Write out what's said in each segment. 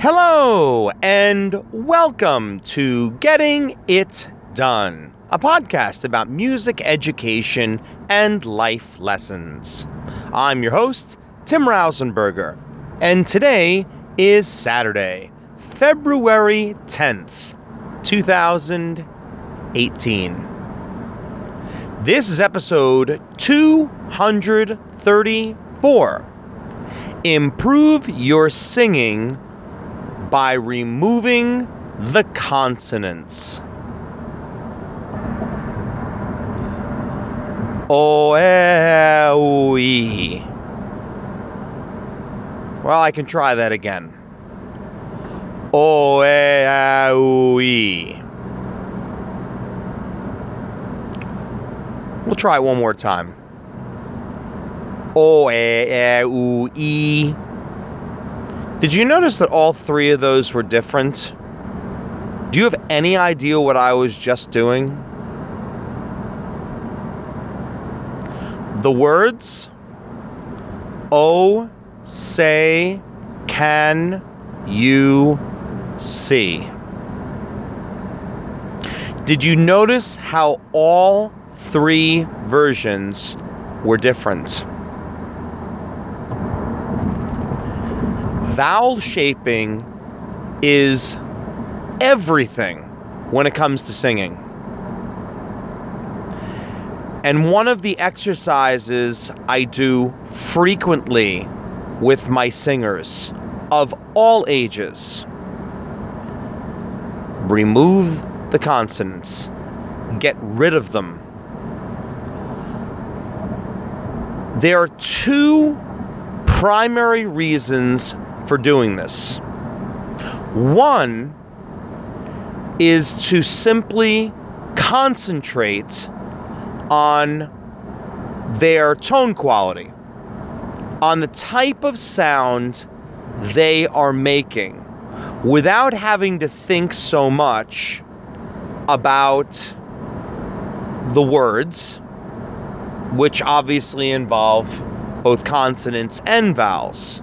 Hello, and welcome to Getting It Done, a podcast about music education and life lessons. I'm your host, Tim Rausenberger, and today is Saturday, February 10th, 2018. This is episode 234 Improve Your Singing by removing the consonants. O e u e. Well, I can try that again. O e u e. We'll try one more time. O e u e. Did you notice that all three of those were different? Do you have any idea what I was just doing? The words Oh, say, can you see? Did you notice how all three versions were different? Vowel shaping is everything when it comes to singing. And one of the exercises I do frequently with my singers of all ages remove the consonants, get rid of them. There are two primary reasons for doing this. One is to simply concentrate on their tone quality, on the type of sound they are making, without having to think so much about the words, which obviously involve both consonants and vowels.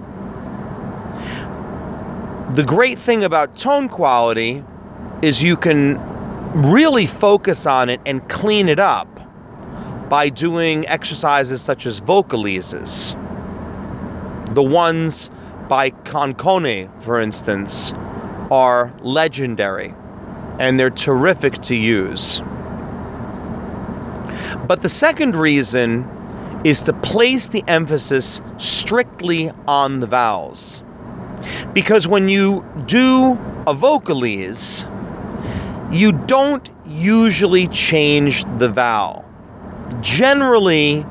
The great thing about tone quality is you can really focus on it and clean it up by doing exercises such as vocalises. The ones by Concone, for instance, are legendary and they're terrific to use. But the second reason is to place the emphasis strictly on the vowels. Because when you do a vocalise, you don't usually change the vowel. Generally,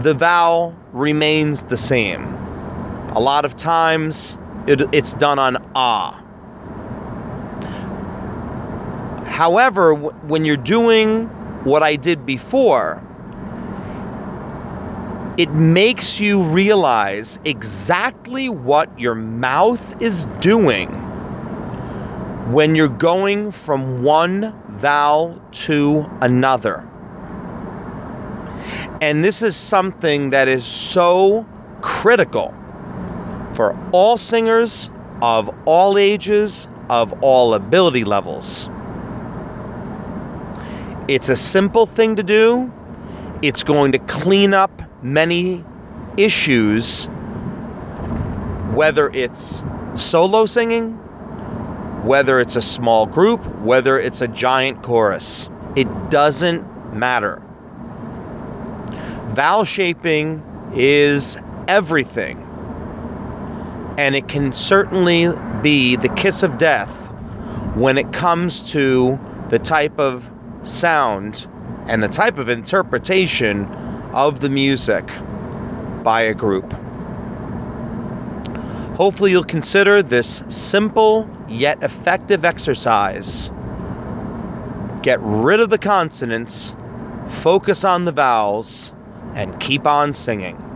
the vowel remains the same. A lot of times, it, it's done on ah. However, when you're doing what I did before, it makes you realize exactly what your mouth is doing when you're going from one vowel to another. And this is something that is so critical for all singers of all ages, of all ability levels. It's a simple thing to do. It's going to clean up many issues, whether it's solo singing, whether it's a small group, whether it's a giant chorus. It doesn't matter. Vowel shaping is everything. And it can certainly be the kiss of death when it comes to the type of sound and the type of interpretation of the music by a group. Hopefully, you'll consider this simple yet effective exercise. Get rid of the consonants, focus on the vowels, and keep on singing.